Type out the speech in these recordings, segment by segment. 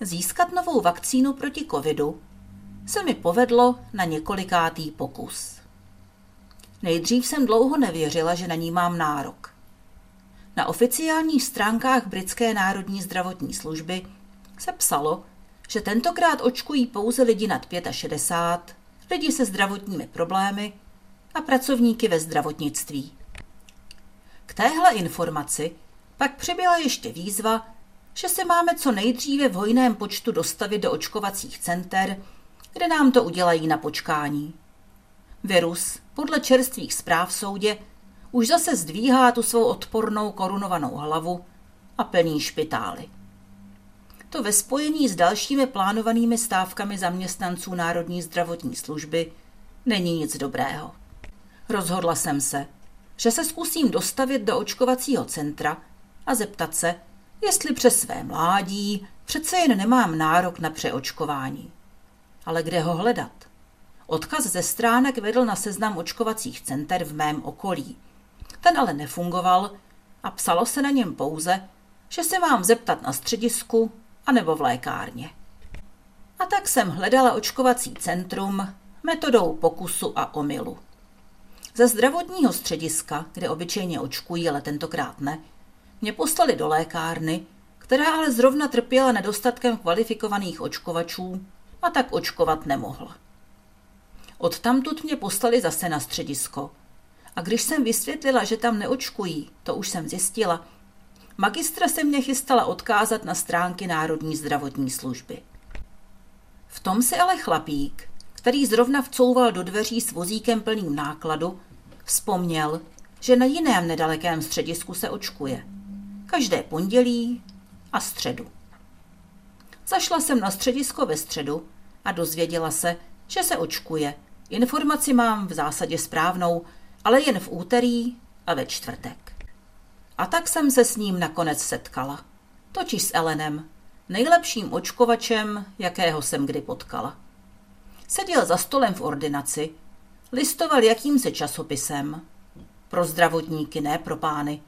Získat novou vakcínu proti covidu se mi povedlo na několikátý pokus. Nejdřív jsem dlouho nevěřila, že na ní mám nárok. Na oficiálních stránkách Britské národní zdravotní služby se psalo, že tentokrát očkují pouze lidi nad 65, lidi se zdravotními problémy a pracovníky ve zdravotnictví. K téhle informaci pak přibyla ještě výzva, že se máme co nejdříve v hojném počtu dostavit do očkovacích center, kde nám to udělají na počkání. Virus, podle čerstvých zpráv soudě, už zase zdvíhá tu svou odpornou korunovanou hlavu a plný špitály. To ve spojení s dalšími plánovanými stávkami zaměstnanců Národní zdravotní služby není nic dobrého. Rozhodla jsem se, že se zkusím dostavit do očkovacího centra a zeptat se, jestli přes své mládí přece jen nemám nárok na přeočkování. Ale kde ho hledat? Odkaz ze stránek vedl na seznam očkovacích center v mém okolí. Ten ale nefungoval a psalo se na něm pouze, že se mám zeptat na středisku anebo v lékárně. A tak jsem hledala očkovací centrum metodou pokusu a omylu. Ze zdravotního střediska, kde obyčejně očkují, ale tentokrát ne, mě poslali do lékárny, která ale zrovna trpěla nedostatkem kvalifikovaných očkovačů a tak očkovat nemohla. Odtamtud mě poslali zase na středisko. A když jsem vysvětlila, že tam neočkují, to už jsem zjistila, magistra se mě chystala odkázat na stránky Národní zdravotní služby. V tom se ale chlapík, který zrovna vcouval do dveří s vozíkem plným nákladu, vzpomněl, že na jiném nedalekém středisku se očkuje – každé pondělí a středu. Zašla jsem na středisko ve středu a dozvěděla se, že se očkuje. Informaci mám v zásadě správnou, ale jen v úterý a ve čtvrtek. A tak jsem se s ním nakonec setkala. Totiž s Elenem, nejlepším očkovačem, jakého jsem kdy potkala. Seděl za stolem v ordinaci, listoval jakýmsi časopisem. Pro zdravotníky, ne pro pány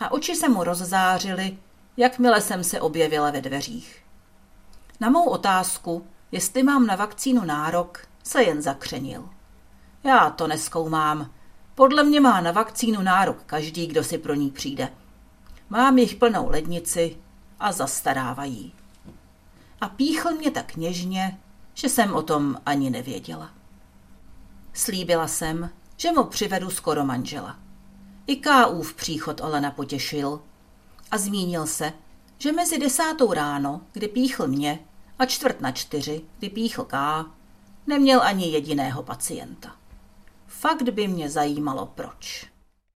a oči se mu rozzářily, jakmile jsem se objevila ve dveřích. Na mou otázku, jestli mám na vakcínu nárok, se jen zakřenil. Já to neskoumám. Podle mě má na vakcínu nárok každý, kdo si pro ní přijde. Mám jich plnou lednici a zastarávají. A píchl mě tak něžně, že jsem o tom ani nevěděla. Slíbila jsem, že mu přivedu skoro manžela. I K.U. v příchod Olena potěšil a zmínil se, že mezi desátou ráno, kdy píchl mě, a čtvrt na čtyři, kdy píchl K., neměl ani jediného pacienta. Fakt by mě zajímalo proč.